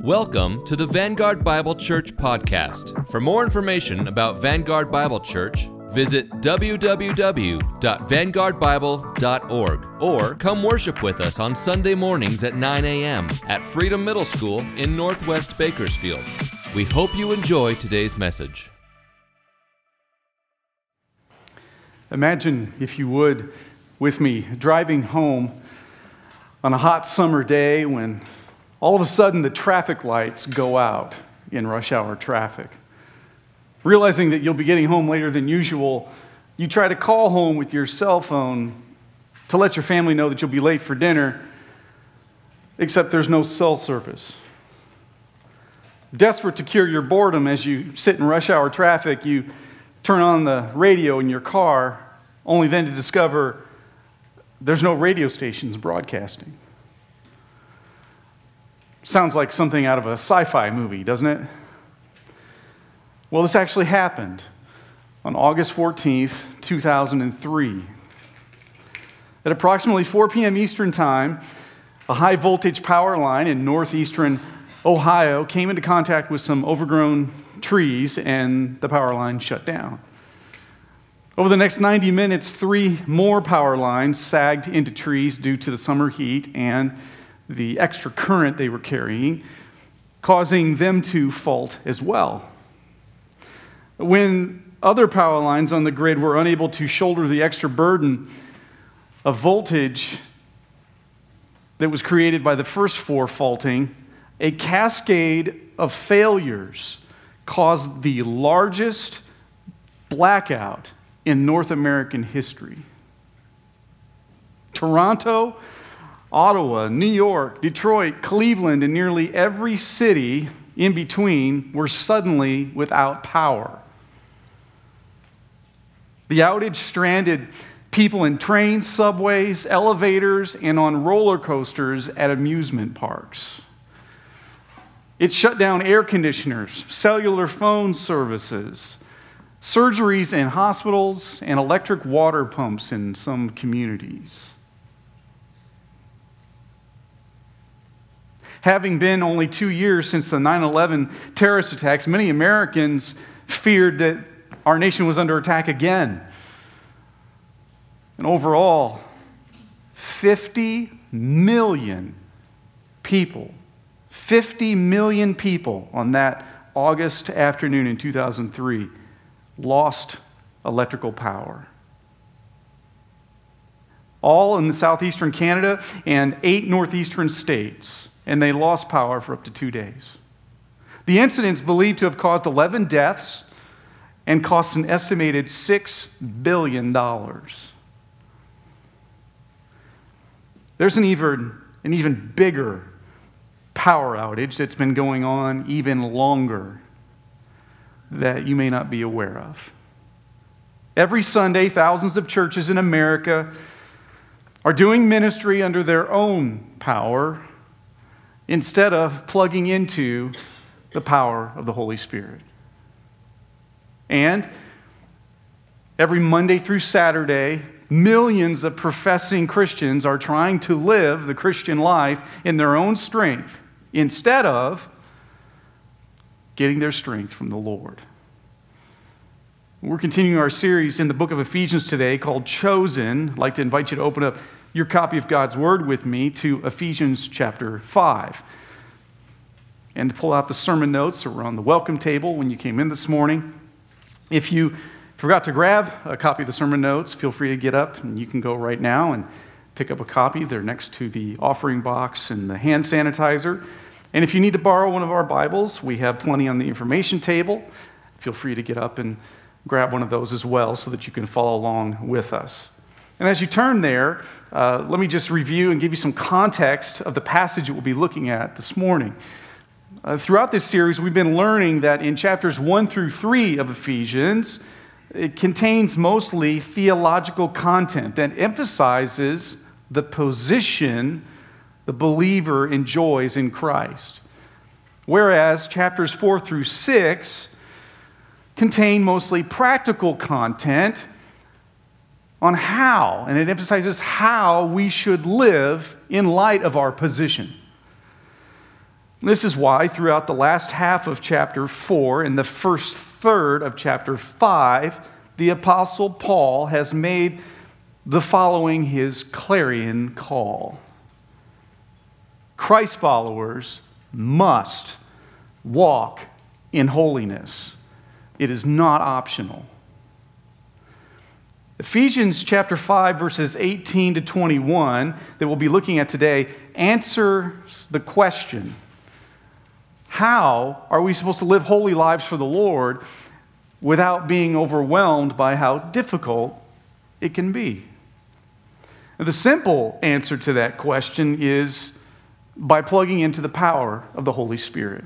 Welcome to the Vanguard Bible Church podcast. For more information about Vanguard Bible Church, visit www.vanguardbible.org or come worship with us on Sunday mornings at 9 a.m. at Freedom Middle School in Northwest Bakersfield. We hope you enjoy today's message. Imagine, if you would, with me, driving home on a hot summer day when all of a sudden the traffic lights go out in rush hour traffic. Realizing that you'll be getting home later than usual, you try to call home with your cell phone to let your family know that you'll be late for dinner, except there's no cell service. Desperate to cure your boredom as you sit in rush hour traffic, you turn on the radio in your car, only then to discover there's no radio stations broadcasting. Sounds like something out of a sci fi movie, doesn't it? Well, this actually happened on August 14th, 2003. At approximately 4 p.m. Eastern Time, a high voltage power line in northeastern Ohio came into contact with some overgrown trees, and the power line shut down. Over the next 90 minutes, three more power lines sagged into trees due to the summer heat and the extra current they were carrying, causing them to fault as well. When other power lines on the grid were unable to shoulder the extra burden of voltage that was created by the first four faulting, a cascade of failures caused the largest blackout in North American history. Toronto, Ottawa, New York, Detroit, Cleveland, and nearly every city in between were suddenly without power. The outage stranded people in trains, subways, elevators, and on roller coasters at amusement parks. It shut down air conditioners, cellular phone services, surgeries in hospitals, and electric water pumps in some communities. Having been only two years since the 9 11 terrorist attacks, many Americans feared that our nation was under attack again. And overall, 50 million people, 50 million people on that August afternoon in 2003 lost electrical power. All in the southeastern Canada and eight northeastern states, and they lost power for up to two days. The incident's believed to have caused 11 deaths and cost an estimated $6 billion. There's an even, an even bigger power outage that's been going on even longer that you may not be aware of. Every Sunday, thousands of churches in America are doing ministry under their own power instead of plugging into the power of the Holy Spirit. And every Monday through Saturday, millions of professing Christians are trying to live the Christian life in their own strength instead of getting their strength from the Lord. We're continuing our series in the book of Ephesians today called Chosen. I'd like to invite you to open up your copy of God's Word with me to Ephesians chapter 5. And to pull out the sermon notes that were on the welcome table when you came in this morning. If you forgot to grab a copy of the sermon notes, feel free to get up and you can go right now and pick up a copy. They're next to the offering box and the hand sanitizer. And if you need to borrow one of our Bibles, we have plenty on the information table. Feel free to get up and grab one of those as well so that you can follow along with us. And as you turn there, uh, let me just review and give you some context of the passage that we'll be looking at this morning. Uh, throughout this series, we've been learning that in chapters 1 through 3 of Ephesians, it contains mostly theological content that emphasizes the position the believer enjoys in Christ. Whereas chapters 4 through 6 contain mostly practical content on how, and it emphasizes how we should live in light of our position. This is why, throughout the last half of chapter 4 and the first third of chapter 5, the Apostle Paul has made the following his clarion call Christ followers must walk in holiness, it is not optional. Ephesians chapter 5, verses 18 to 21, that we'll be looking at today, answers the question how are we supposed to live holy lives for the Lord without being overwhelmed by how difficult it can be? The simple answer to that question is by plugging into the power of the Holy Spirit.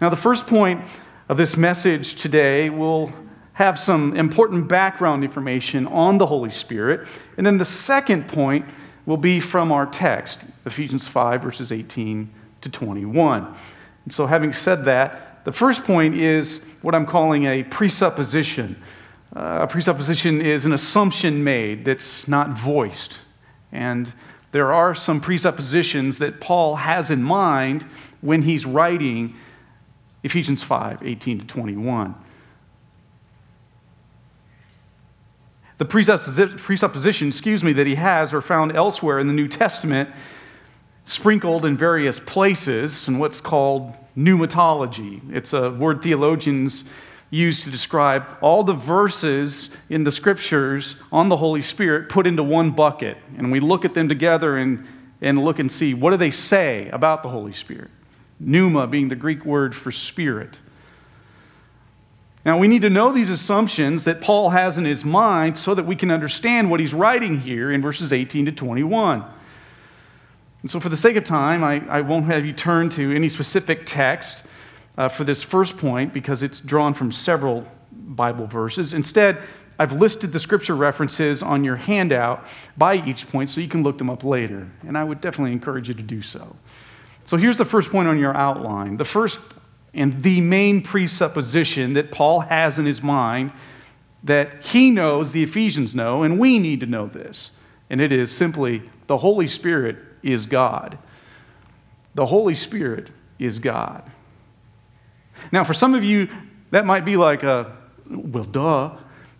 Now, the first point of this message today will have some important background information on the Holy Spirit. And then the second point will be from our text, Ephesians 5, verses 18 to 21. And so, having said that, the first point is what I'm calling a presupposition. Uh, a presupposition is an assumption made that's not voiced. And there are some presuppositions that Paul has in mind when he's writing Ephesians 5 18 to 21. The presupposition, excuse me, that he has are found elsewhere in the New Testament, sprinkled in various places in what's called pneumatology. It's a word theologians used to describe all the verses in the scriptures on the Holy Spirit put into one bucket. And we look at them together and, and look and see what do they say about the Holy Spirit. Pneuma being the Greek word for spirit. Now, we need to know these assumptions that Paul has in his mind so that we can understand what he's writing here in verses 18 to 21. And so, for the sake of time, I, I won't have you turn to any specific text uh, for this first point because it's drawn from several Bible verses. Instead, I've listed the scripture references on your handout by each point so you can look them up later. And I would definitely encourage you to do so. So here's the first point on your outline. The first and the main presupposition that Paul has in his mind that he knows, the Ephesians know, and we need to know this. And it is simply the Holy Spirit is God. The Holy Spirit is God. Now, for some of you, that might be like a, well, duh.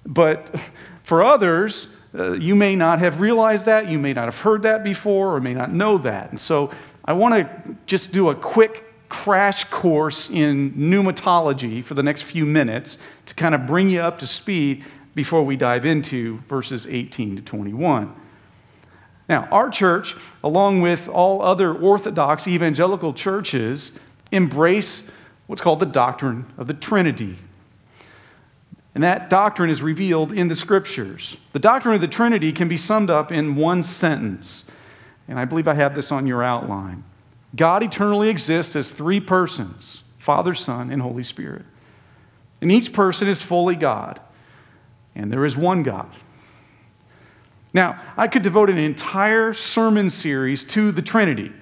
But for others, uh, you may not have realized that, you may not have heard that before, or may not know that. And so I want to just do a quick crash course in pneumatology for the next few minutes to kind of bring you up to speed before we dive into verses 18 to 21. Now, our church, along with all other Orthodox evangelical churches, embrace what's called the doctrine of the Trinity. And that doctrine is revealed in the scriptures. The doctrine of the Trinity can be summed up in one sentence. And I believe I have this on your outline. God eternally exists as three persons Father, Son, and Holy Spirit. And each person is fully God. And there is one God. Now, I could devote an entire sermon series to the Trinity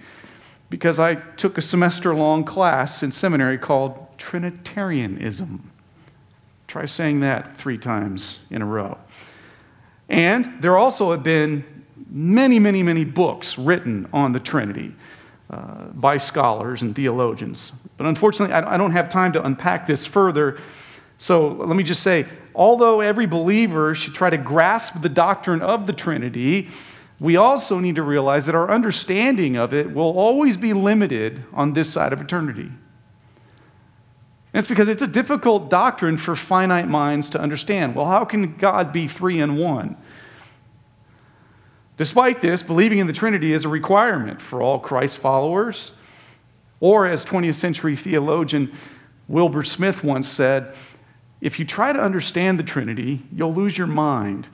because I took a semester long class in seminary called Trinitarianism. Try saying that three times in a row. And there also have been many, many, many books written on the Trinity uh, by scholars and theologians. But unfortunately, I don't have time to unpack this further. So let me just say although every believer should try to grasp the doctrine of the Trinity, we also need to realize that our understanding of it will always be limited on this side of eternity. And it's because it's a difficult doctrine for finite minds to understand. Well, how can God be three in one? Despite this, believing in the Trinity is a requirement for all Christ followers. Or, as 20th century theologian Wilbur Smith once said, if you try to understand the Trinity, you'll lose your mind.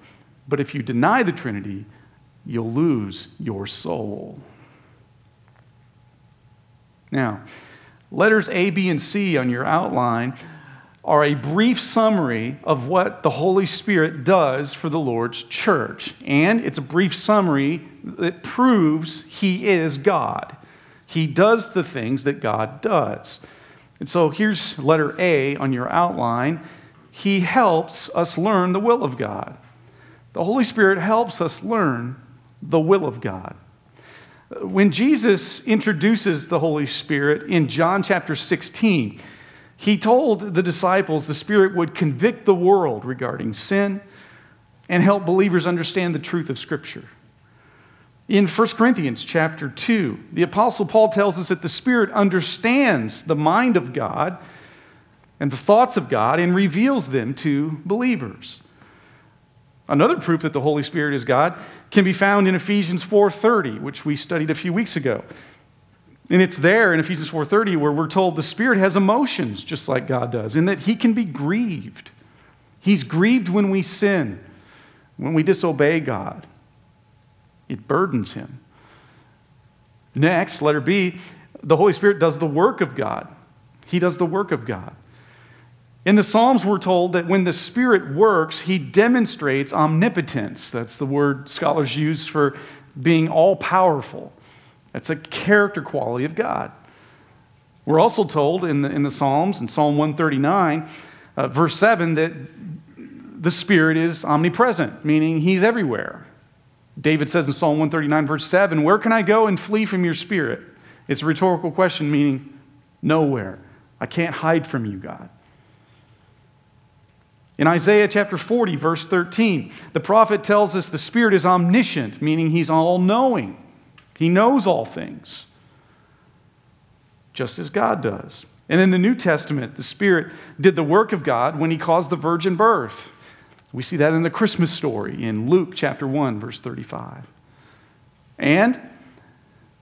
But if you deny the Trinity, you'll lose your soul. Now, letters A, B, and C on your outline are a brief summary of what the Holy Spirit does for the Lord's church. And it's a brief summary that proves He is God. He does the things that God does. And so here's letter A on your outline. He helps us learn the will of God. The Holy Spirit helps us learn the will of God. When Jesus introduces the Holy Spirit in John chapter 16, he told the disciples the Spirit would convict the world regarding sin and help believers understand the truth of Scripture. In 1 Corinthians chapter 2, the Apostle Paul tells us that the Spirit understands the mind of God and the thoughts of God and reveals them to believers. Another proof that the Holy Spirit is God can be found in Ephesians 4:30, which we studied a few weeks ago. And it's there in Ephesians 4:30 where we're told the Spirit has emotions just like God does, in that he can be grieved. He's grieved when we sin, when we disobey God. It burdens him. Next, letter B, the Holy Spirit does the work of God. He does the work of God. In the Psalms, we're told that when the Spirit works, He demonstrates omnipotence. That's the word scholars use for being all powerful. That's a character quality of God. We're also told in the, in the Psalms, in Psalm 139, uh, verse 7, that the Spirit is omnipresent, meaning He's everywhere. David says in Psalm 139, verse 7, Where can I go and flee from your Spirit? It's a rhetorical question, meaning nowhere. I can't hide from you, God. In Isaiah chapter 40, verse 13, the prophet tells us the Spirit is omniscient, meaning he's all knowing. He knows all things, just as God does. And in the New Testament, the Spirit did the work of God when he caused the virgin birth. We see that in the Christmas story in Luke chapter 1, verse 35. And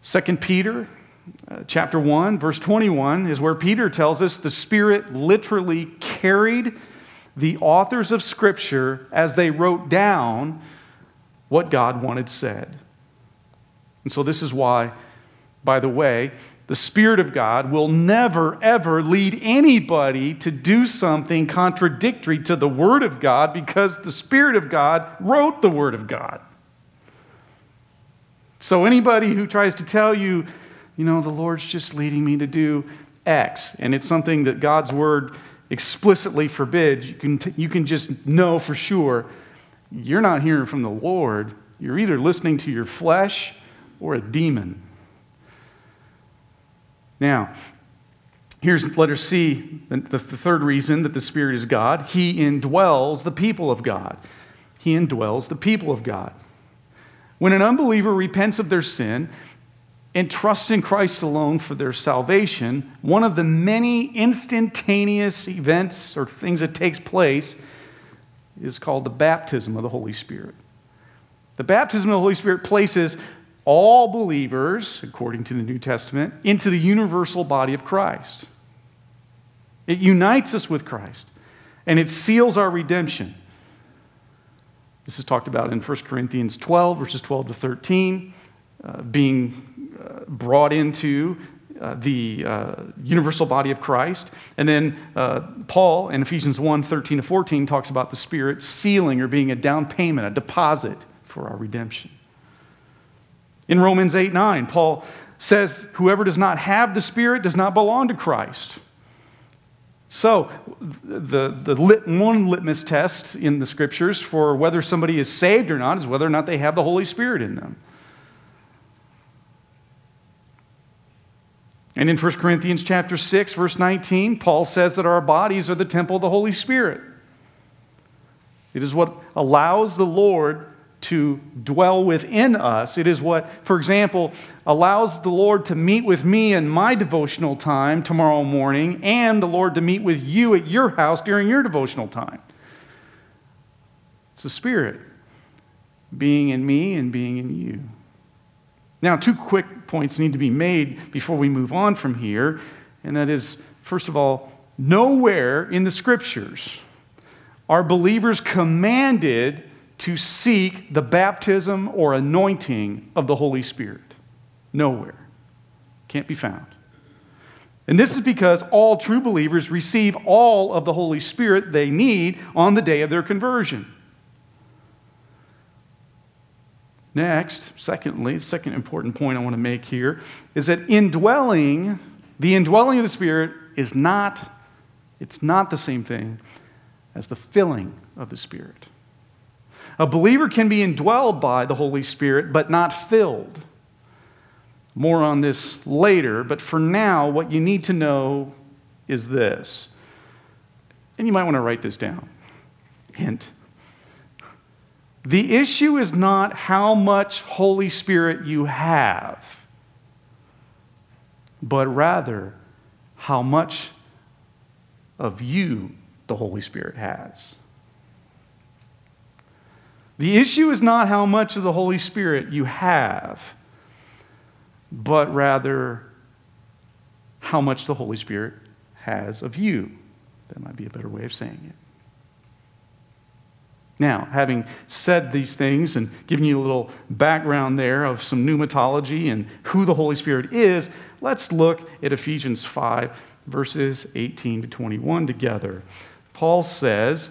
2 Peter uh, chapter 1, verse 21 is where Peter tells us the Spirit literally carried the authors of Scripture as they wrote down what God wanted said. And so, this is why, by the way, the Spirit of God will never, ever lead anybody to do something contradictory to the Word of God because the Spirit of God wrote the Word of God. So, anybody who tries to tell you, you know, the Lord's just leading me to do X, and it's something that God's Word explicitly forbids, you can, t- you can just know for sure you're not hearing from the Lord. You're either listening to your flesh or a demon. Now, here's letter C, the, the third reason that the Spirit is God. He indwells the people of God. He indwells the people of God. When an unbeliever repents of their sin, and trust in Christ alone for their salvation, one of the many instantaneous events or things that takes place is called the baptism of the Holy Spirit. The baptism of the Holy Spirit places all believers, according to the New Testament, into the universal body of Christ. It unites us with Christ and it seals our redemption. This is talked about in 1 Corinthians 12, verses 12 to 13, uh, being brought into uh, the uh, universal body of Christ. And then uh, Paul in Ephesians 1 13 to 14 talks about the Spirit sealing or being a down payment, a deposit for our redemption. In Romans 8 9, Paul says, Whoever does not have the Spirit does not belong to Christ. So, the, the lit, one litmus test in the scriptures for whether somebody is saved or not is whether or not they have the Holy Spirit in them. And in 1 Corinthians chapter 6 verse 19, Paul says that our bodies are the temple of the Holy Spirit. It is what allows the Lord to dwell within us. It is what, for example, allows the Lord to meet with me in my devotional time tomorrow morning and the Lord to meet with you at your house during your devotional time. It's the Spirit being in me and being in you. Now, two quick points need to be made before we move on from here, and that is, first of all, nowhere in the scriptures are believers commanded to seek the baptism or anointing of the Holy Spirit. Nowhere. Can't be found. And this is because all true believers receive all of the Holy Spirit they need on the day of their conversion. Next, secondly, the second important point I want to make here is that indwelling, the indwelling of the Spirit is not, it's not the same thing as the filling of the Spirit. A believer can be indwelled by the Holy Spirit, but not filled. More on this later, but for now, what you need to know is this. And you might want to write this down. Hint. The issue is not how much Holy Spirit you have, but rather how much of you the Holy Spirit has. The issue is not how much of the Holy Spirit you have, but rather how much the Holy Spirit has of you. That might be a better way of saying it. Now, having said these things and given you a little background there of some pneumatology and who the Holy Spirit is, let's look at Ephesians 5, verses 18 to 21 together. Paul says,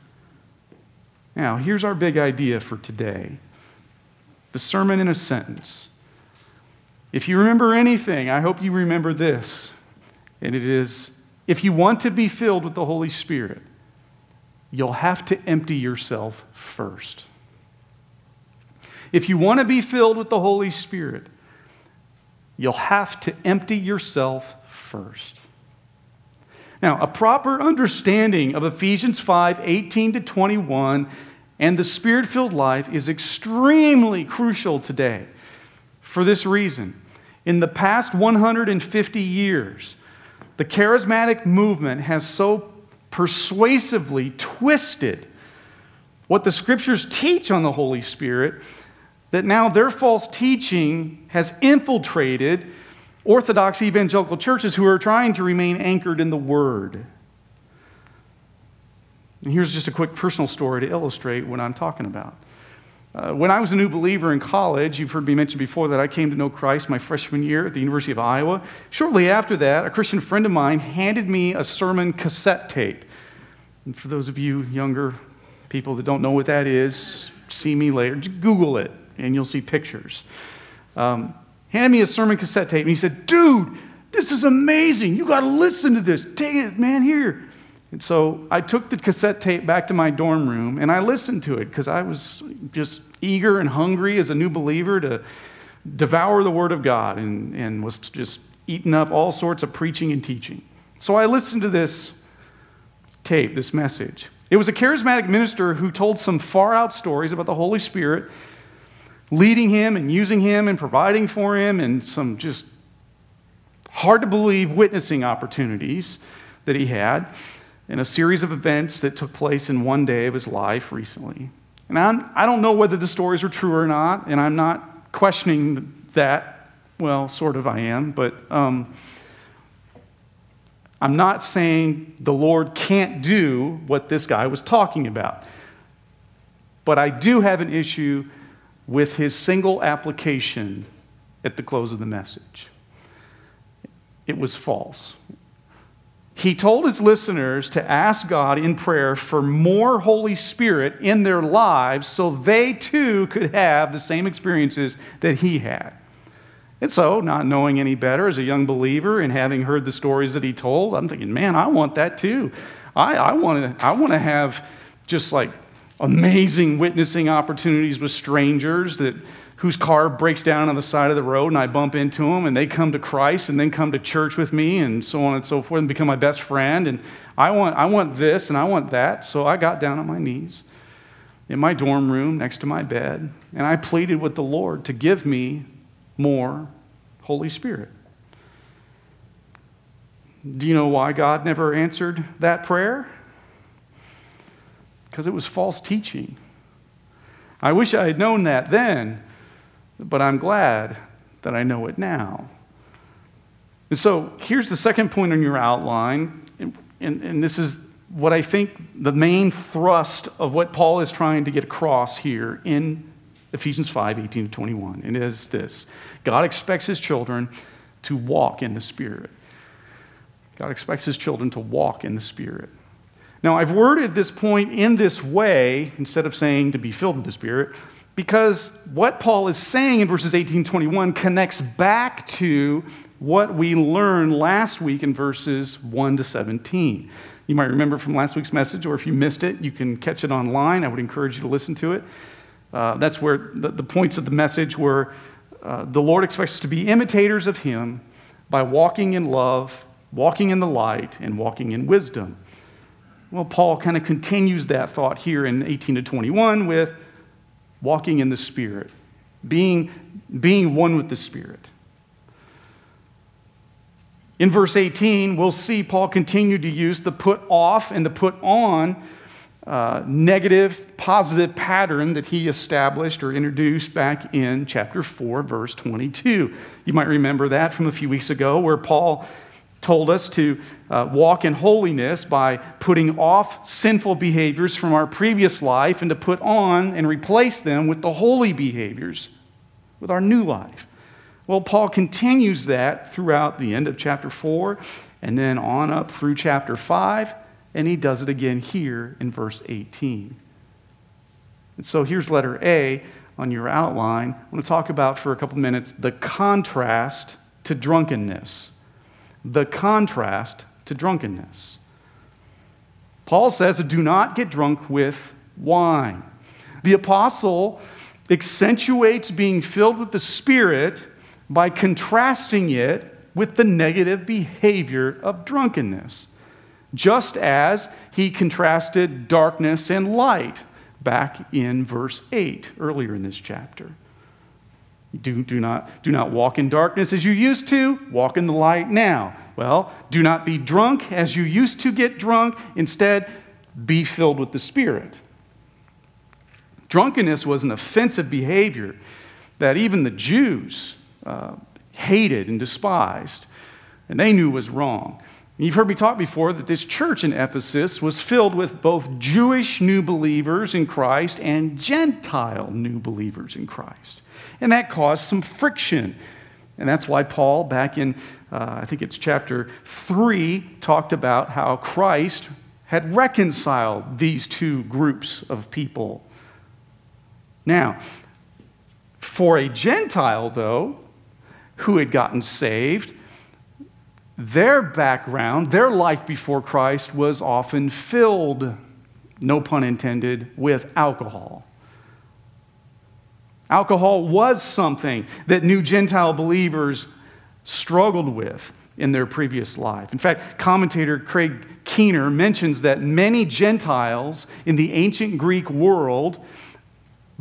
Now, here's our big idea for today the sermon in a sentence. If you remember anything, I hope you remember this. And it is if you want to be filled with the Holy Spirit, you'll have to empty yourself first. If you want to be filled with the Holy Spirit, you'll have to empty yourself first. Now, a proper understanding of Ephesians 5 18 to 21 and the spirit filled life is extremely crucial today. For this reason, in the past 150 years, the charismatic movement has so persuasively twisted what the scriptures teach on the Holy Spirit that now their false teaching has infiltrated Orthodox evangelical churches who are trying to remain anchored in the Word. And here's just a quick personal story to illustrate what I'm talking about. Uh, when I was a new believer in college, you've heard me mention before that I came to know Christ my freshman year at the University of Iowa. Shortly after that, a Christian friend of mine handed me a sermon cassette tape. And for those of you younger people that don't know what that is, see me later, just Google it and you'll see pictures. Um, handed me a sermon cassette tape, and he said, Dude, this is amazing. You got to listen to this. Take it, man, here. And so I took the cassette tape back to my dorm room and I listened to it because I was just eager and hungry as a new believer to devour the Word of God and, and was just eating up all sorts of preaching and teaching. So I listened to this tape, this message. It was a charismatic minister who told some far out stories about the Holy Spirit leading him and using him and providing for him and some just hard to believe witnessing opportunities that he had in a series of events that took place in one day of his life recently. And I'm, I do not know whether the stories are true or not, and I'm not questioning that. Well, sort of I am, but um, I'm not saying the Lord can't do what this guy was talking about. But I do have an issue with his single application at the close of the message. It was false. He told his listeners to ask God in prayer for more Holy Spirit in their lives so they too could have the same experiences that he had. And so, not knowing any better as a young believer and having heard the stories that he told, I'm thinking, man, I want that too. I, I want to I wanna have just like amazing witnessing opportunities with strangers that whose car breaks down on the side of the road and I bump into them and they come to Christ and then come to church with me and so on and so forth and become my best friend and I want I want this and I want that so I got down on my knees in my dorm room next to my bed and I pleaded with the Lord to give me more Holy Spirit. Do you know why God never answered that prayer? Because it was false teaching. I wish I had known that then, but I'm glad that I know it now. And so here's the second point on your outline, and, and, and, this is what I think the main thrust of what Paul is trying to get across here in Ephesians 5 18 to 21. And it is this God expects his children to walk in the Spirit. God expects his children to walk in the Spirit. Now, I've worded this point in this way instead of saying to be filled with the Spirit because what Paul is saying in verses 18 21 connects back to what we learned last week in verses 1 to 17. You might remember from last week's message, or if you missed it, you can catch it online. I would encourage you to listen to it. Uh, that's where the, the, points of the message were uh, the Lord expects us to be imitators of Him by walking in love, walking in the light, and walking in wisdom. Well, Paul kind of continues that thought here in 18 to 21 with walking in the Spirit, being, being one with the Spirit. In verse 18, we'll see Paul continue to use the put off and the put on uh, negative, positive pattern that he established or introduced back in chapter 4, verse 22. You might remember that from a few weeks ago, where Paul told us to uh, walk in holiness by putting off sinful behaviors from our previous life and to put on and replace them with the holy behaviors with our new life. Well, Paul continues that throughout the end of chapter 4 and then on up through chapter 5, and he does it again here in verse 18. And so here's letter A on your outline. I want to talk about for a couple minutes the contrast to drunkenness. The contrast to drunkenness. Paul says, do not get drunk with wine. The apostle accentuates being filled with the Spirit by contrasting it with the negative behavior of drunkenness, just as he contrasted darkness and light back in verse 8 earlier in this chapter. Do, do, not, do not walk in darkness as you used to, walk in the light now. Well, do not be drunk as you used to get drunk. Instead, be filled with the Spirit. Drunkenness was an offensive behavior that even the Jews uh, hated and despised, and they knew was wrong. You've heard me talk before that this church in Ephesus was filled with both Jewish new believers in Christ and Gentile new believers in Christ. And that caused some friction. And that's why Paul, back in, uh, I think it's chapter 3, talked about how Christ had reconciled these two groups of people. Now, for a Gentile, though, who had gotten saved, their background, their life before Christ was often filled, no pun intended, with alcohol. Alcohol was something that new Gentile believers struggled with in their previous life. In fact, commentator Craig Keener mentions that many Gentiles in the ancient Greek world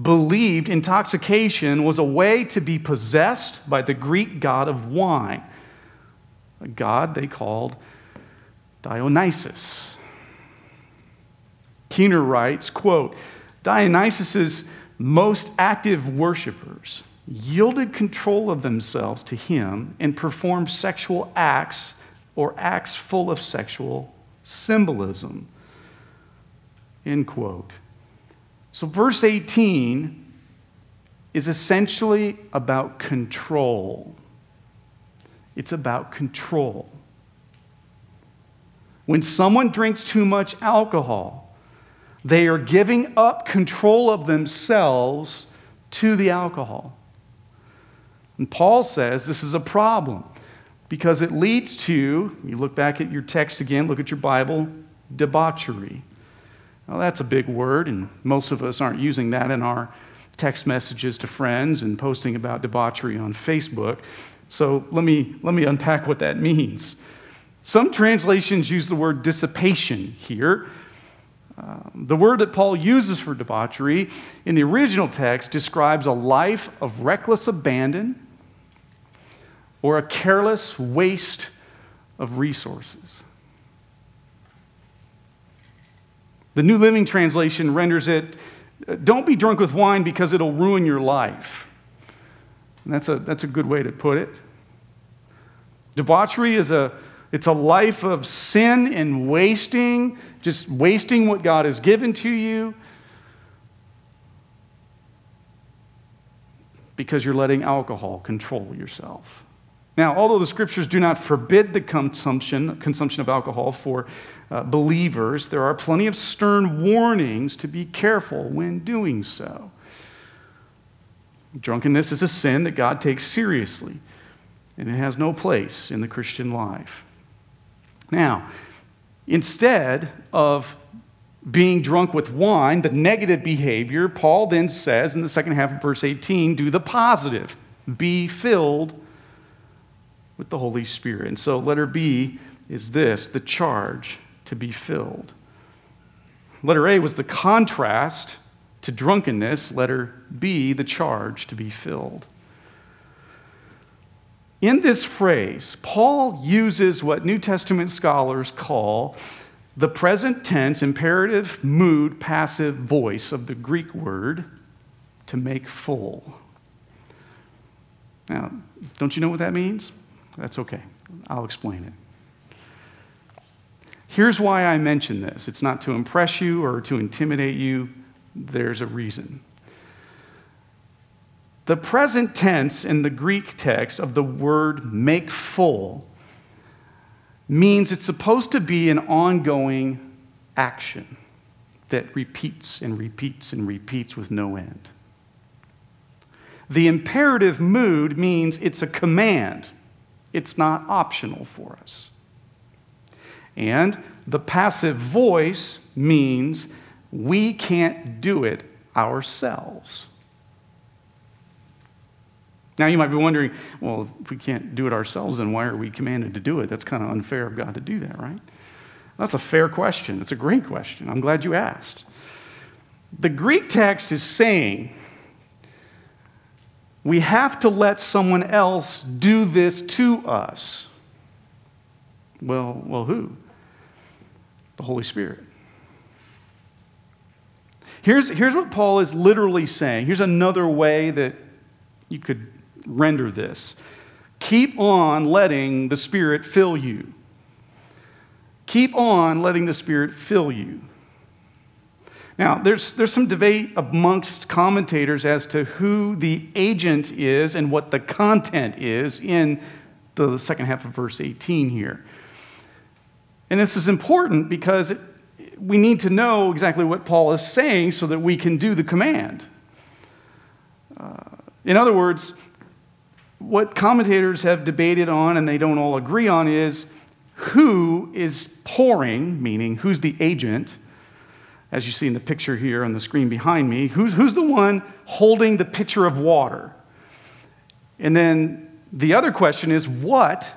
believed intoxication was a way to be possessed by the Greek god of wine, a god they called Dionysus. Keener writes, quote, Dionysus's most active worshippers yielded control of themselves to him and performed sexual acts or acts full of sexual symbolism. End quote. So, verse 18 is essentially about control. It's about control. When someone drinks too much alcohol, they are giving up control of themselves to the alcohol. And Paul says this is a problem because it leads to, you look back at your text again, look at your Bible, debauchery. Well, that's a big word, and most of us aren't using that in our text messages to friends and posting about debauchery on Facebook. So let me, let me unpack what that means. Some translations use the word dissipation here. Uh, the word that Paul uses for debauchery in the original text describes a life of reckless abandon or a careless waste of resources. The New Living Translation renders it don't be drunk with wine because it'll ruin your life. And that's a, that's a good way to put it. Debauchery is a, it's a life of sin and wasting, just wasting what God has given to you because you're letting alcohol control yourself. Now, although the scriptures do not forbid the consumption, consumption of alcohol for uh, believers, there are plenty of stern warnings to be careful when doing so. Drunkenness is a sin that God takes seriously, and it has no place in the Christian life. Now, instead of being drunk with wine, the negative behavior, Paul then says in the second half of verse 18, do the positive. Be filled with the Holy Spirit. And so, letter B is this the charge to be filled. Letter A was the contrast to drunkenness. Letter B, the charge to be filled. In this phrase, Paul uses what New Testament scholars call the present tense imperative mood passive voice of the Greek word to make full. Now, don't you know what that means? That's okay. I'll explain it. Here's why I mention this it's not to impress you or to intimidate you, there's a reason. The present tense in the Greek text of the word make full means it's supposed to be an ongoing action that repeats and repeats and repeats with no end. The imperative mood means it's a command, it's not optional for us. And the passive voice means we can't do it ourselves. Now, you might be wondering, well, if we can't do it ourselves, then why are we commanded to do it? That's kind of unfair of God to do that, right? That's a fair question. It's a great question. I'm glad you asked. The Greek text is saying we have to let someone else do this to us. Well, well, who? The Holy Spirit. Here's, here's what Paul is literally saying. Here's another way that you could render this. Keep on letting the Spirit fill you. Keep on letting the Spirit fill you. Now, there's, there's some debate amongst commentators as to who the agent is and what the content is in the second half of verse 18 here. And this is important because it, we need to know exactly what Paul is saying so that we can do the command. Uh, in other words, what commentators have debated on and they don't all agree on is who is pouring, meaning who's the agent, as you see in the picture here on the screen behind me, who's, who's the one holding the pitcher of water? And then the other question is what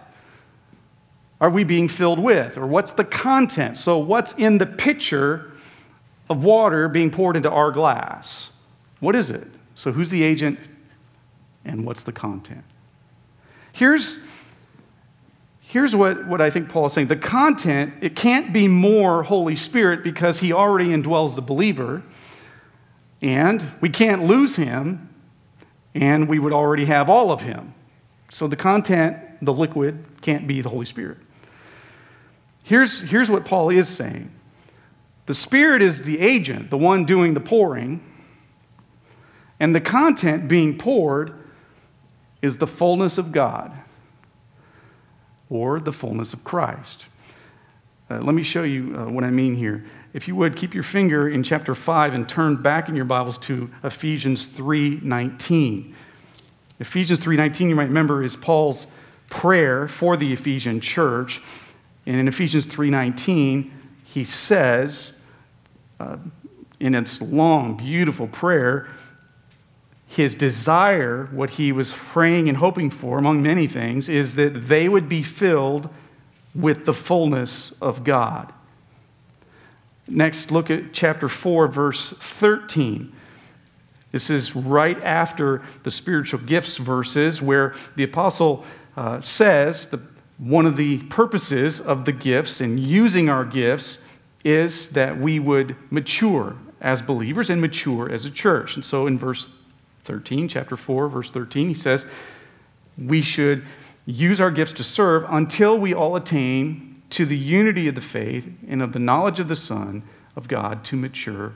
are we being filled with? Or what's the content? So, what's in the pitcher of water being poured into our glass? What is it? So, who's the agent and what's the content? Here's, here's what, what I think Paul is saying the content, it can't be more Holy Spirit because he already indwells the believer, and we can't lose him, and we would already have all of him. So the content, the liquid, can't be the Holy Spirit. Here's, here's what Paul is saying the Spirit is the agent, the one doing the pouring, and the content being poured is the fullness of God or the fullness of Christ. Uh, let me show you uh, what I mean here. If you would keep your finger in chapter 5 and turn back in your Bibles to Ephesians 3:19. Ephesians 3:19 you might remember is Paul's prayer for the Ephesian church. And in Ephesians 3:19 he says uh, in its long beautiful prayer his desire, what he was praying and hoping for, among many things, is that they would be filled with the fullness of God. Next, look at chapter 4, verse 13. This is right after the spiritual gifts verses, where the apostle uh, says that one of the purposes of the gifts and using our gifts is that we would mature as believers and mature as a church. And so in verse 13, chapter 4, verse 13, he says, We should use our gifts to serve until we all attain to the unity of the faith and of the knowledge of the Son of God to mature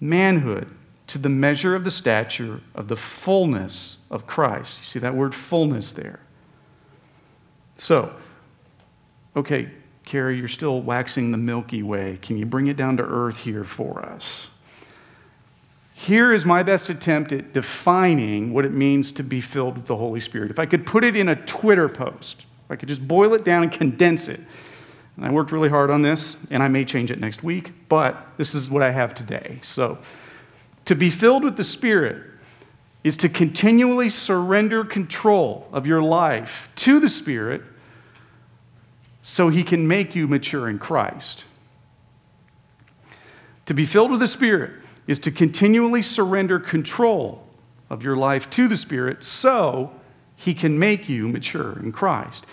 manhood, to the measure of the stature of the fullness of Christ. You see that word fullness there. So, okay, Cary, you're still waxing the Milky Way. Can you bring it down to earth here for us? Here is my best attempt at defining what it means to be filled with the Holy Spirit. If I could put it in a Twitter post, if I could just boil it down and condense it. And I worked really hard on this, and I may change it next week, but this is what I have today. So, to be filled with the Spirit is to continually surrender control of your life to the Spirit so He can make you mature in Christ. To be filled with the Spirit is to continually surrender control of your life to the Spirit so He can make you mature in Christ.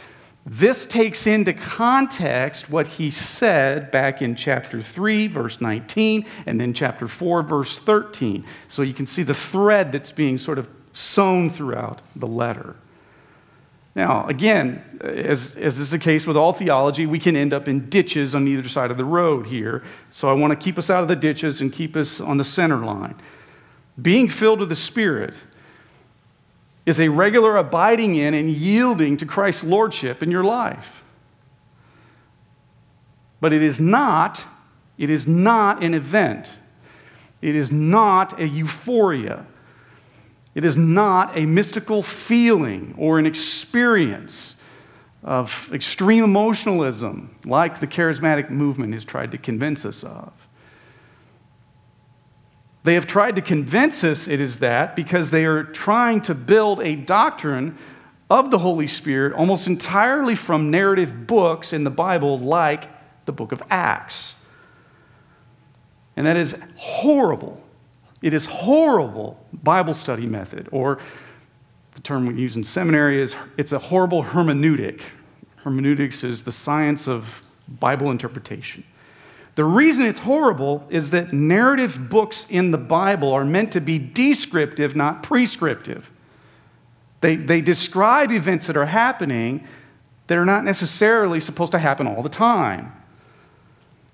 This takes into context what he said back in chapter 3, verse 19, and then chapter 4, verse 13. So you can see the thread that's being sort of sewn throughout the letter. Now, again, as, as is the case with all theology, we can end up in ditches on either side of the road here. So I want to keep us out of the ditches and keep us on the center line. Being filled with the Spirit is a regular abiding in and yielding to Christ's lordship in your life. But it is not, it is not an event. It is not a euphoria. It is not a mystical feeling or an experience of extreme emotionalism like the charismatic movement has tried to convince us of. They have tried to convince us it is that because they are trying to build a doctrine of the Holy Spirit almost entirely from narrative books in the Bible, like the book of Acts. And that is horrible. It is horrible Bible study method, or the term we use in seminary is it's a horrible hermeneutic. Hermeneutics is the science of Bible interpretation. The reason it's horrible is that narrative books in the Bible are meant to be descriptive, not prescriptive. They, they describe events that are happening that are not necessarily supposed to happen all the time.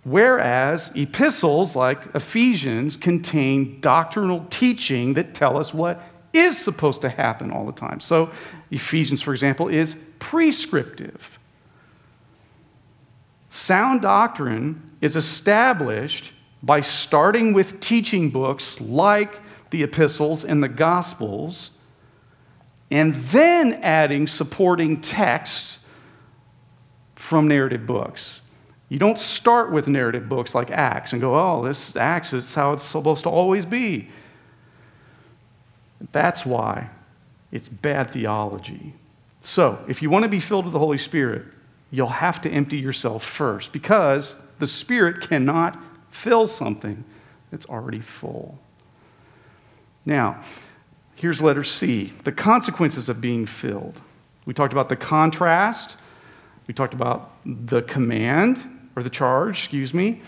Whereas epistles like Ephesians contain doctrinal teaching that tell us what is supposed to happen all the time. So, Ephesians, for example, is prescriptive. Sound doctrine is established by starting with teaching books like the epistles and the gospels, and then adding supporting texts from narrative books. You don't start with narrative books like Acts and go, oh, this Acts is how it's supposed to always be. That's why it's bad theology. So, if you want to be filled with the Holy Spirit, you'll have to empty yourself first because the Spirit cannot fill something that's already full. Now, here's letter C the consequences of being filled. We talked about the contrast, we talked about the command, or the charge, excuse me.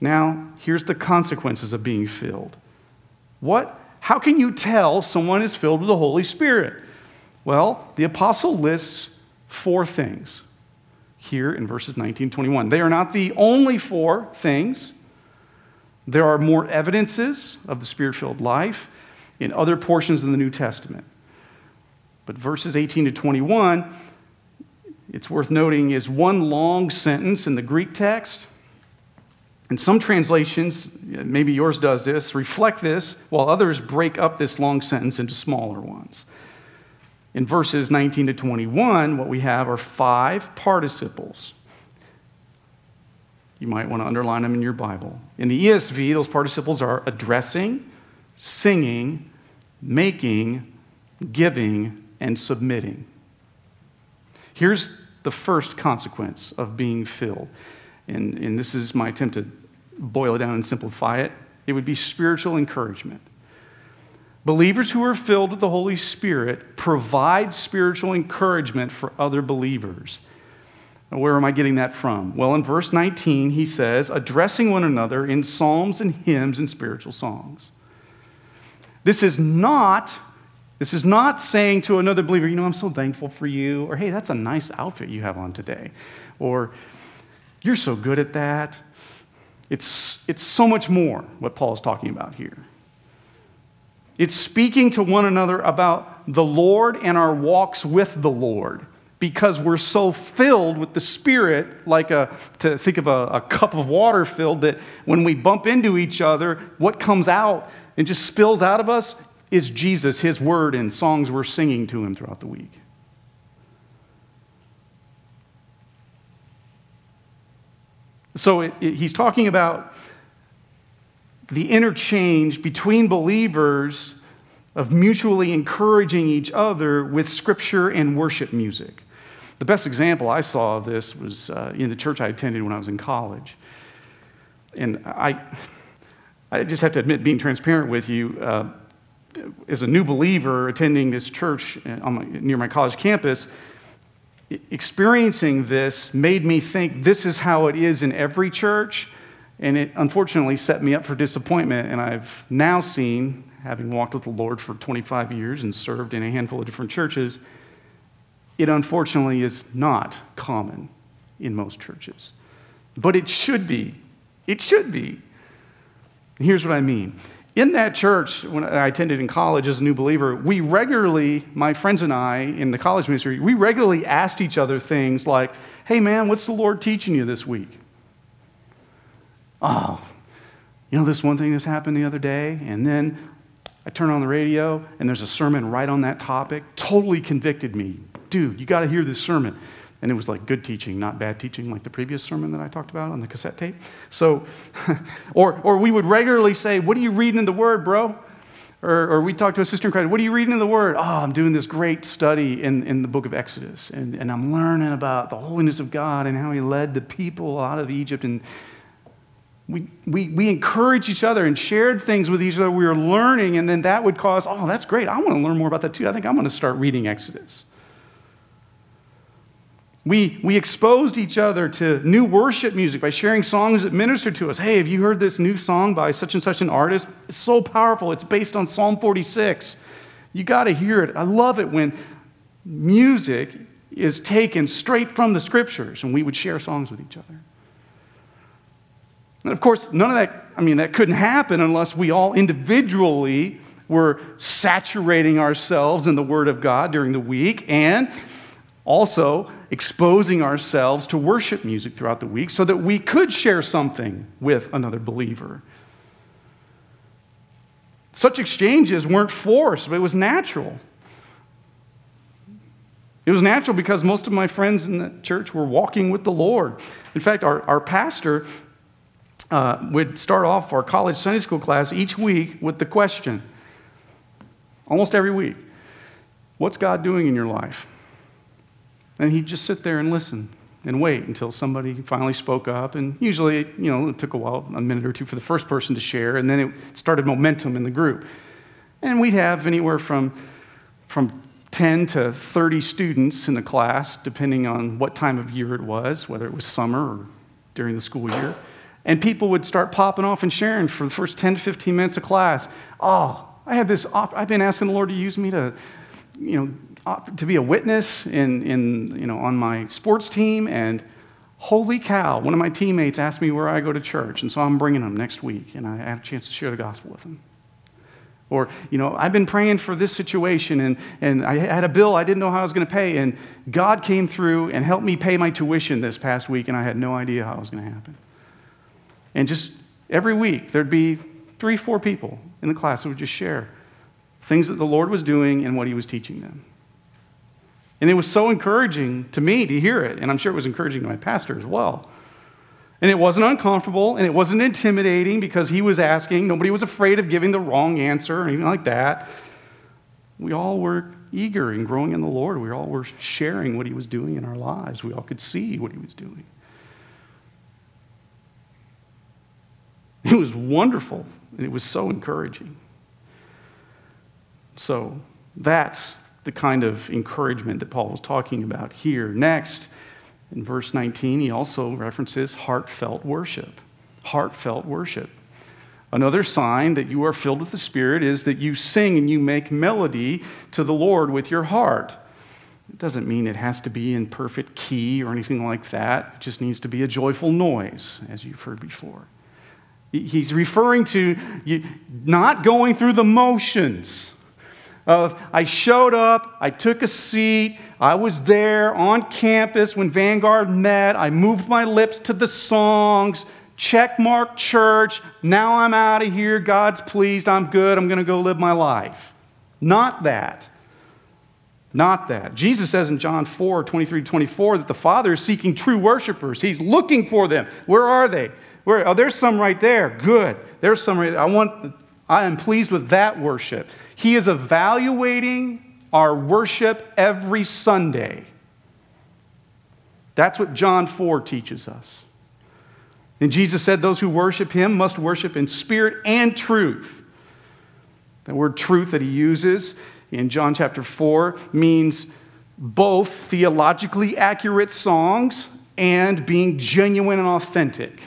Now, here's the consequences of being filled. What? How can you tell someone is filled with the Holy Spirit? Well, the apostle lists four things here in verses 19 21. They are not the only four things. There are more evidences of the spirit filled life in other portions of the New Testament. But verses 18 to 21, it's worth noting, is one long sentence in the Greek text. And some translations, maybe yours does this, reflect this, while others break up this long sentence into smaller ones. In verses 19 to 21, what we have are five participles. You might want to underline them in your Bible. In the ESV, those participles are addressing, singing, making, giving, and submitting. Here's the first consequence of being filled. And, and this is my attempt to boil it down and simplify it. It would be spiritual encouragement. Believers who are filled with the Holy Spirit provide spiritual encouragement for other believers. Now, where am I getting that from? Well, in verse 19, he says, addressing one another in psalms and hymns and spiritual songs. This is not this is not saying to another believer, you know, I'm so thankful for you, or hey, that's a nice outfit you have on today, or you're so good at that. It's, it's so much more what Paul is talking about here. It's speaking to one another about the Lord and our walks with the Lord. because we're so filled with the Spirit, like a, to think of a, a, cup of water filled, that when we bump into each other, what comes out and just spills out of us is Jesus, His Word, and songs we're singing to Him throughout the week. So it, it, he's talking about the interchange between believers of mutually encouraging each other with scripture and worship music. The best example I saw of this was uh, in the church I attended when I was in college. And I, I just have to admit, being transparent with you, uh, as a new believer attending this church my, near my college campus, experiencing this made me think this is how it is in every church. And it unfortunately set me up for disappointment. And I've now seen, having walked with the Lord for 25 years and served in a handful of different churches, it unfortunately is not common in most churches. But it should be. It should be. And here's what I mean. In that church, when I attended in college as a new believer, we regularly, my friends and I in the college ministry, we regularly asked each other things like, hey man, what's the Lord teaching you this week? Oh, you know this one thing that's happened the other day? And then I turn on the radio and there's a sermon right on that topic. Totally convicted me dude, you got to hear this sermon. And it was like good teaching, not bad teaching, like the previous sermon that I talked about on the cassette tape. So, or, or we would regularly say, What are you reading in the Word, bro? Or, or we talk to a sister in Christ, What are you reading in the Word? Oh, I'm doing this great study in, in the book of Exodus. And, and I'm learning about the holiness of God and how He led the people out of Egypt. And we, we, we encouraged each other and shared things with each other. We were learning, and then that would cause, Oh, that's great. I want to learn more about that too. I think I'm going to start reading Exodus. We, we exposed each other to new worship music by sharing songs that ministered to us. Hey, have you heard this new song by such and such an artist? It's so powerful. It's based on Psalm 46. You got to hear it. I love it when music is taken straight from the scriptures and we would share songs with each other. And of course, none of that, I mean, that couldn't happen unless we all individually were saturating ourselves in the Word of God during the week and also exposing ourselves to worship music throughout the week so that we could share something with another believer. Such exchanges weren't forced, but it was natural. It was natural because most of my friends in the church were walking with the Lord. In fact, our, our pastor uh, would start off our college Sunday school class each week with the question, almost every week What's God doing in your life? And he'd just sit there and listen and wait until somebody finally spoke up. And usually, you know, it took a while, a minute or two for the first person to share, and then it started momentum in the group. And we'd have anywhere from, from 10 to 30 students in the class, depending on what time of year it was, whether it was summer or during the school year. And people would start popping off and sharing for the first 10 to 15 minutes of class. Oh, I had this, op- I've been asking the Lord to use me to, you know, to be a witness in, in, you know, on my sports team, and holy cow, one of my teammates asked me where I go to church, and so I'm bringing them next week, and I have a chance to share the gospel with them. Or, you know, I've been praying for this situation, and, and I had a bill I didn't know how I was going to pay, and God came through and helped me pay my tuition this past week, and I had no idea how it was going to happen. And just every week, there'd be three, four people in the class who would just share things that the Lord was doing and what He was teaching them. And it was so encouraging to me to hear it, and I'm sure it was encouraging to my pastor as well. And it wasn't uncomfortable, and it wasn't intimidating because he was asking. Nobody was afraid of giving the wrong answer or anything like that. We all were eager and growing in the Lord. We all were sharing what he was doing in our lives. We all could see what he was doing. It was wonderful, and it was so encouraging. So that's the kind of encouragement that Paul was talking about here. Next, in verse 19, he also references heartfelt worship. Heartfelt worship. Another sign that you are filled with the Spirit is that you sing and you make melody to the Lord with your heart. It doesn't mean it has to be in perfect key or anything like that. It just needs to be a joyful noise, as you've heard before. He's referring to not going through the motions of I showed up, I took a seat, I was there on campus when Vanguard met, I moved my lips to the songs, check mark church, now I'm out of here, God's pleased, I'm good, I'm going to go live my life. Not that. Not that. Jesus says in John 4 23 24 that the Father is seeking true worshipers. He's looking for them. Where are they? Where, oh, there's some right there. Good. There's some right there. I want, I am pleased with that worship. He is evaluating our worship every Sunday. That's what John 4 teaches us. And Jesus said, Those who worship him must worship in spirit and truth. The word truth that he uses in John chapter 4 means both theologically accurate songs and being genuine and authentic.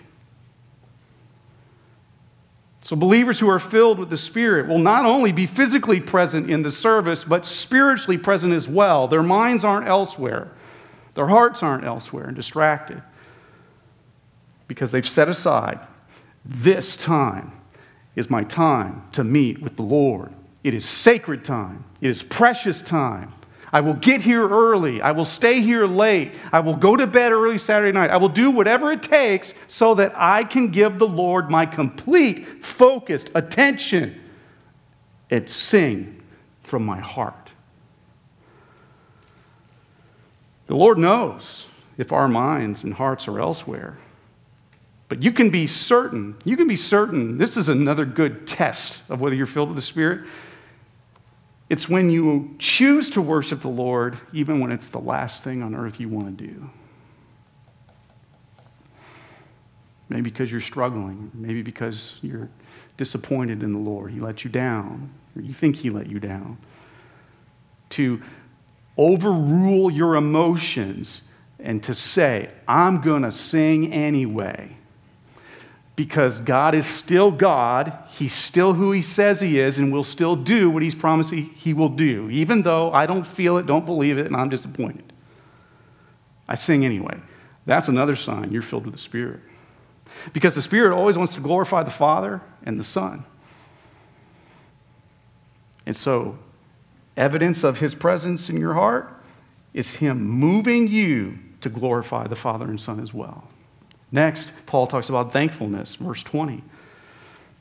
So, believers who are filled with the Spirit will not only be physically present in the service, but spiritually present as well. Their minds aren't elsewhere, their hearts aren't elsewhere and distracted because they've set aside this time is my time to meet with the Lord. It is sacred time, it is precious time. I will get here early. I will stay here late. I will go to bed early Saturday night. I will do whatever it takes so that I can give the Lord my complete, focused attention and sing from my heart. The Lord knows if our minds and hearts are elsewhere. But you can be certain, you can be certain, this is another good test of whether you're filled with the Spirit. It's when you choose to worship the Lord, even when it's the last thing on earth you want to do. Maybe because you're struggling, maybe because you're disappointed in the Lord. He let you down, or you think He let you down. To overrule your emotions and to say, I'm going to sing anyway because God is still God. He's still who He says He is and will still do what He's promised He, will do, even though I don't feel it, don't believe it, and I'm disappointed. I sing anyway. That's another sign you're filled with the Spirit. Because the Spirit always wants to glorify the Father and the Son. And so, evidence of His presence in your heart is Him moving you to glorify the Father and Son as well. Next, Paul talks about thankfulness, verse 20.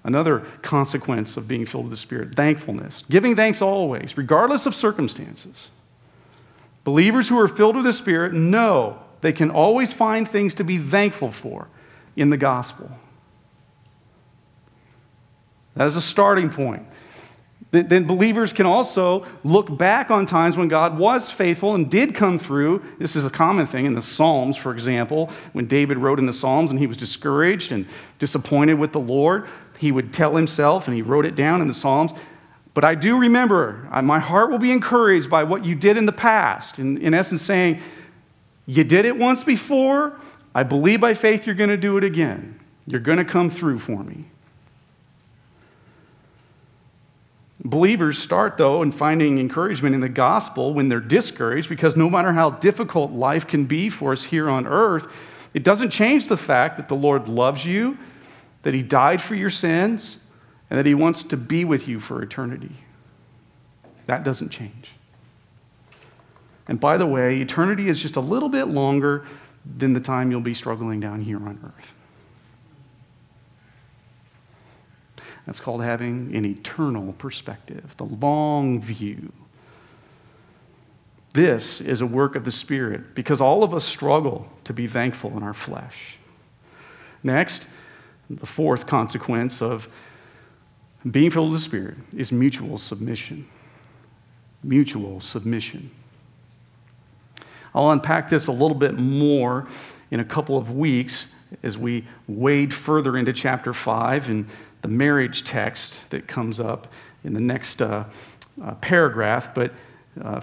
Another consequence of being filled with the Spirit thankfulness. Giving thanks always, regardless of circumstances. Believers who are filled with the Spirit know they can always find things to be thankful for in the gospel. That is a starting point then believers can also look back on times when God was faithful and did come through. This is a common thing in the Psalms, for example, when David wrote in the Psalms and he was discouraged and disappointed with the Lord, he would tell himself and he wrote it down in the Psalms. But I do remember, my heart will be encouraged by what you did in the past. In, in essence, saying, You did it once before. I believe by faith you're going to do it again. You're going to come through for me. Believers start, though, in finding encouragement in the gospel when they're discouraged because no matter how difficult life can be for us here on earth, it doesn't change the fact that the Lord loves you, that He died for your sins, and that He wants to be with you for eternity. That doesn't change. And by the way, eternity is just a little bit longer than the time you'll be struggling down here on earth. That's called having an eternal perspective, the long view. This is a work of the Spirit because all of us struggle to be thankful in our flesh. Next, the fourth consequence of being filled with the Spirit is mutual submission. Mutual submission. I'll unpack this a little bit more in a couple of weeks as we wade further into chapter 5 and the marriage text that comes up in the next uh, uh, paragraph, but uh,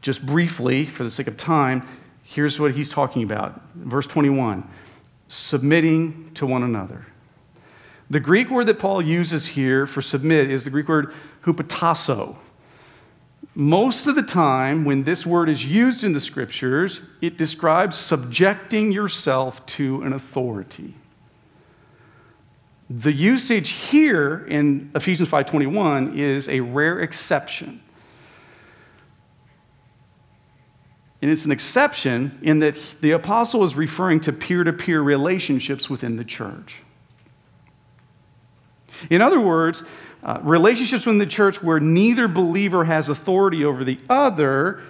just briefly, for the sake of time, here's what he's talking about. Verse 21 submitting to one another. The Greek word that Paul uses here for submit is the Greek word hupotasso. Most of the time, when this word is used in the scriptures, it describes subjecting yourself to an authority. The usage here in Ephesians 5:21 is a rare exception. And it's an exception in that the apostle is referring to peer-to-peer relationships within the church. In other words, uh, relationships within the church where neither believer has authority over the other,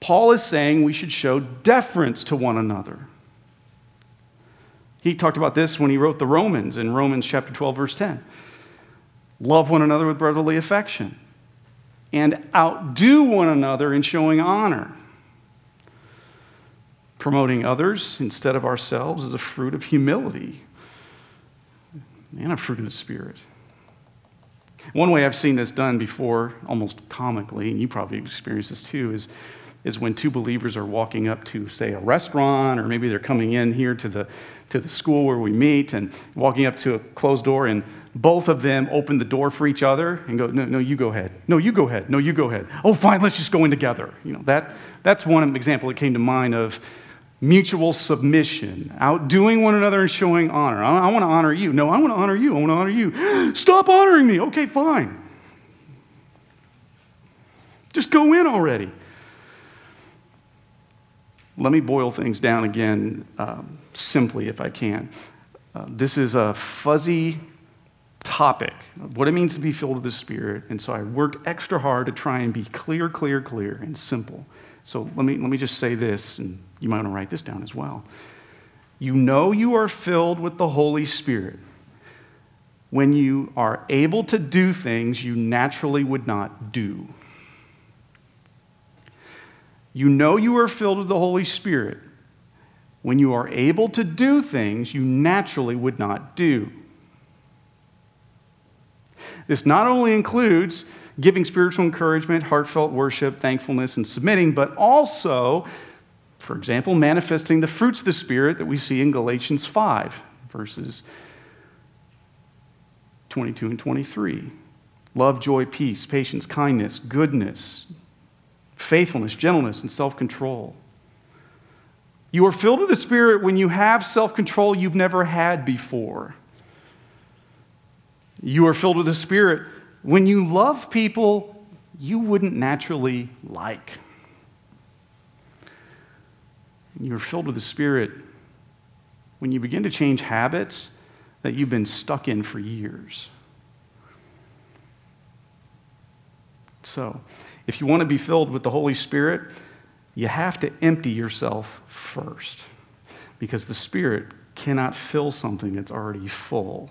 Paul is saying we should show deference to one another. He talked about this when he wrote the Romans in Romans chapter 12, verse 10. Love one another with brotherly affection and outdo one another in showing honor. Promoting others instead of ourselves is a fruit of humility and a fruit of the Spirit. One way I've seen this done before, almost comically, and you probably experienced this too, is, is when two believers are walking up to, say, a restaurant, or maybe they're coming in here to the, to the school where we meet and walking up to a closed door, and both of them open the door for each other and go, no, no, you go ahead. No, you go ahead. No, you go ahead. Oh, fine, let's just go in together. You know, that, that's one example that came to mind of mutual submission, outdoing one another and showing honor. I, I want to honor you. No, I want to honor you. I want to honor you. Stop honoring me. Okay, fine. Just go in already. Let me boil things down again um, simply, if I can. Uh, this is a fuzzy topic what it means to be filled with the Spirit. And so I worked extra hard to try and be clear, clear, clear, and simple. So let me, let me just say this, and you might want to write this down as well. You know you are filled with the Holy Spirit when you are able to do things you naturally would not do. You know you are filled with the Holy Spirit when you are able to do things you naturally would not do. This not only includes giving spiritual encouragement, heartfelt worship, thankfulness, and submitting, but also, for example, manifesting the fruits of the Spirit that we see in Galatians 5, verses 22 and 23. Love, joy, peace, patience, kindness, goodness, faithfulness, gentleness, and self control. You are filled with the Spirit when you have self control you've never had before. You are filled with the Spirit when you love people you wouldn't naturally like. You're filled with the Spirit when you begin to change habits that you've been stuck in for years. So, if you want to be filled with the Holy Spirit, you have to empty yourself first because the Spirit cannot fill something that's already full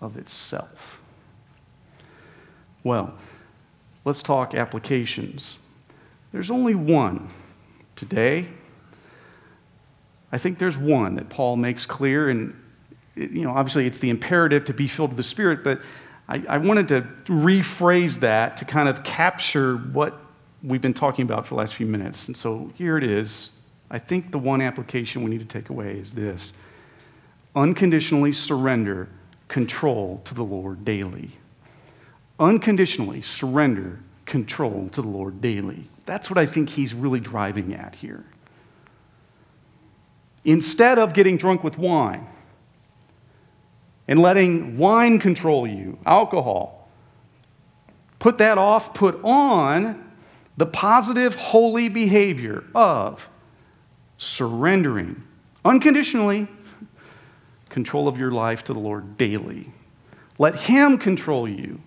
of itself. Well, let's talk applications. There's only one today. I think there's one that Paul makes clear, and you know, obviously it's the imperative to be filled with the Spirit, but I, I wanted to rephrase that to kind of capture what we've been talking about for the last few minutes. And so here it is. I think the one application we need to take away is this unconditionally surrender control to the Lord daily. Unconditionally surrender control to the Lord daily. That's what I think he's really driving at here. Instead of getting drunk with wine and letting wine control you, alcohol, put that off, put on the positive, holy behavior of surrendering unconditionally control of your life to the Lord daily. Let Him control you.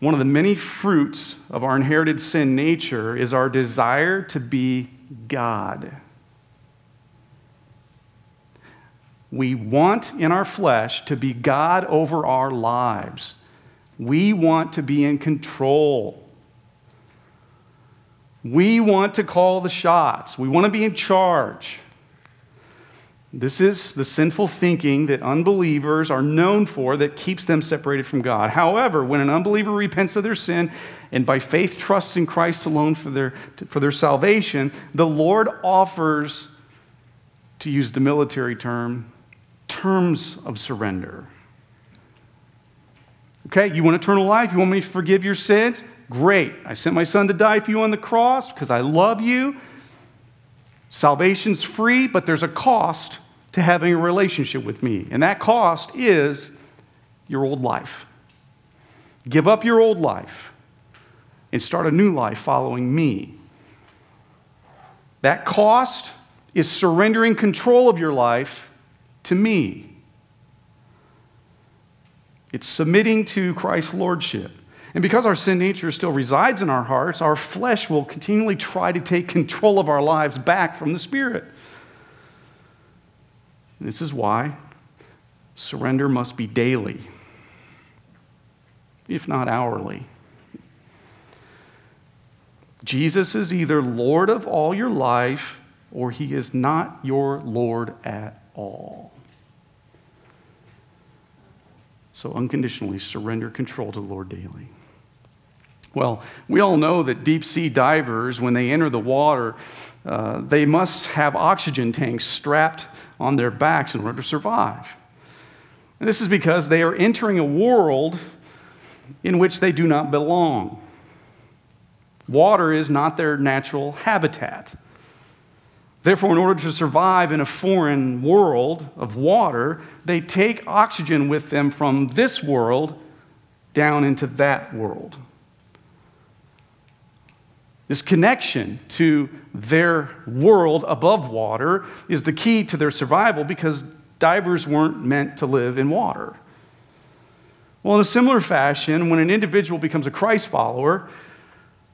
One of the many fruits of our inherited sin nature is our desire to be God. We want in our flesh to be God over our lives. We want to be in control. We want to call the shots. We want to be in charge. This is the sinful thinking that unbelievers are known for that keeps them separated from God. However, when an unbeliever repents of their sin and by faith trusts in Christ alone for their, for their salvation, the Lord offers, to use the military term, terms of surrender. Okay, you want eternal life? You want me to forgive your sins? Great. I sent my son to die for you on the cross because I love you. Salvation's free, but there's a cost to having a relationship with me. And that cost is your old life. Give up your old life. and start a new life following me. That cost is surrendering control of your life to me. It's submitting to Christ's lordship. And because our sin nature still resides in our hearts, our flesh will continually try to take control of our lives back from the Spirit. This is why surrender must be daily, if not hourly. Jesus is either Lord of all your life or he is not your Lord at all. So unconditionally surrender control to the Lord daily. Well, we all know that deep sea divers, when they enter the water, uh, they must have oxygen tanks strapped on their backs in order to survive. And this is because they are entering a world in which they do not belong. Water is not their natural habitat. Therefore, in order to survive in a foreign world of water, they take oxygen with them from this world down into that world. This connection to their world above water is the key to their survival because divers weren't meant to live in water. Well, in a similar fashion, when an individual becomes a Christ follower,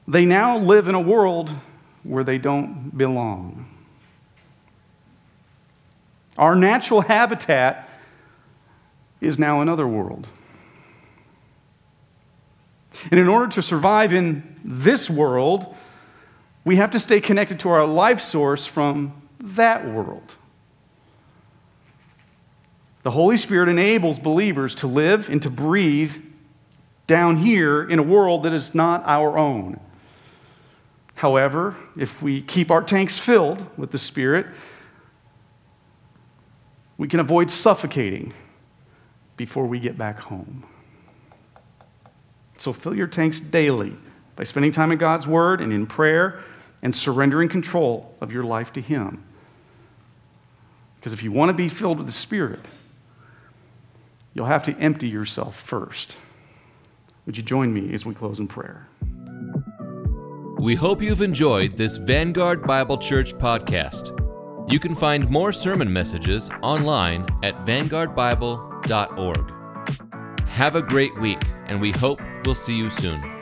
they now live in a world where they don't belong. Our natural habitat is now another world. And in order to survive in this world, we have to stay connected to our life source from that world. The Holy Spirit enables believers to live and to breathe down here in a world that is not our own. However, if we keep our tanks filled with the Spirit, we can avoid suffocating before we get back home. So fill your tanks daily by spending time in God's Word and in prayer and surrendering control of your life to Him. Because if you want to be filled with the Spirit, you'll have to empty yourself first. Would you join me as we close in prayer? We hope you've enjoyed this Vanguard Bible Church podcast. You can find more sermon messages online at vanguardbible.org. Have a great week, and we hope we'll see you soon.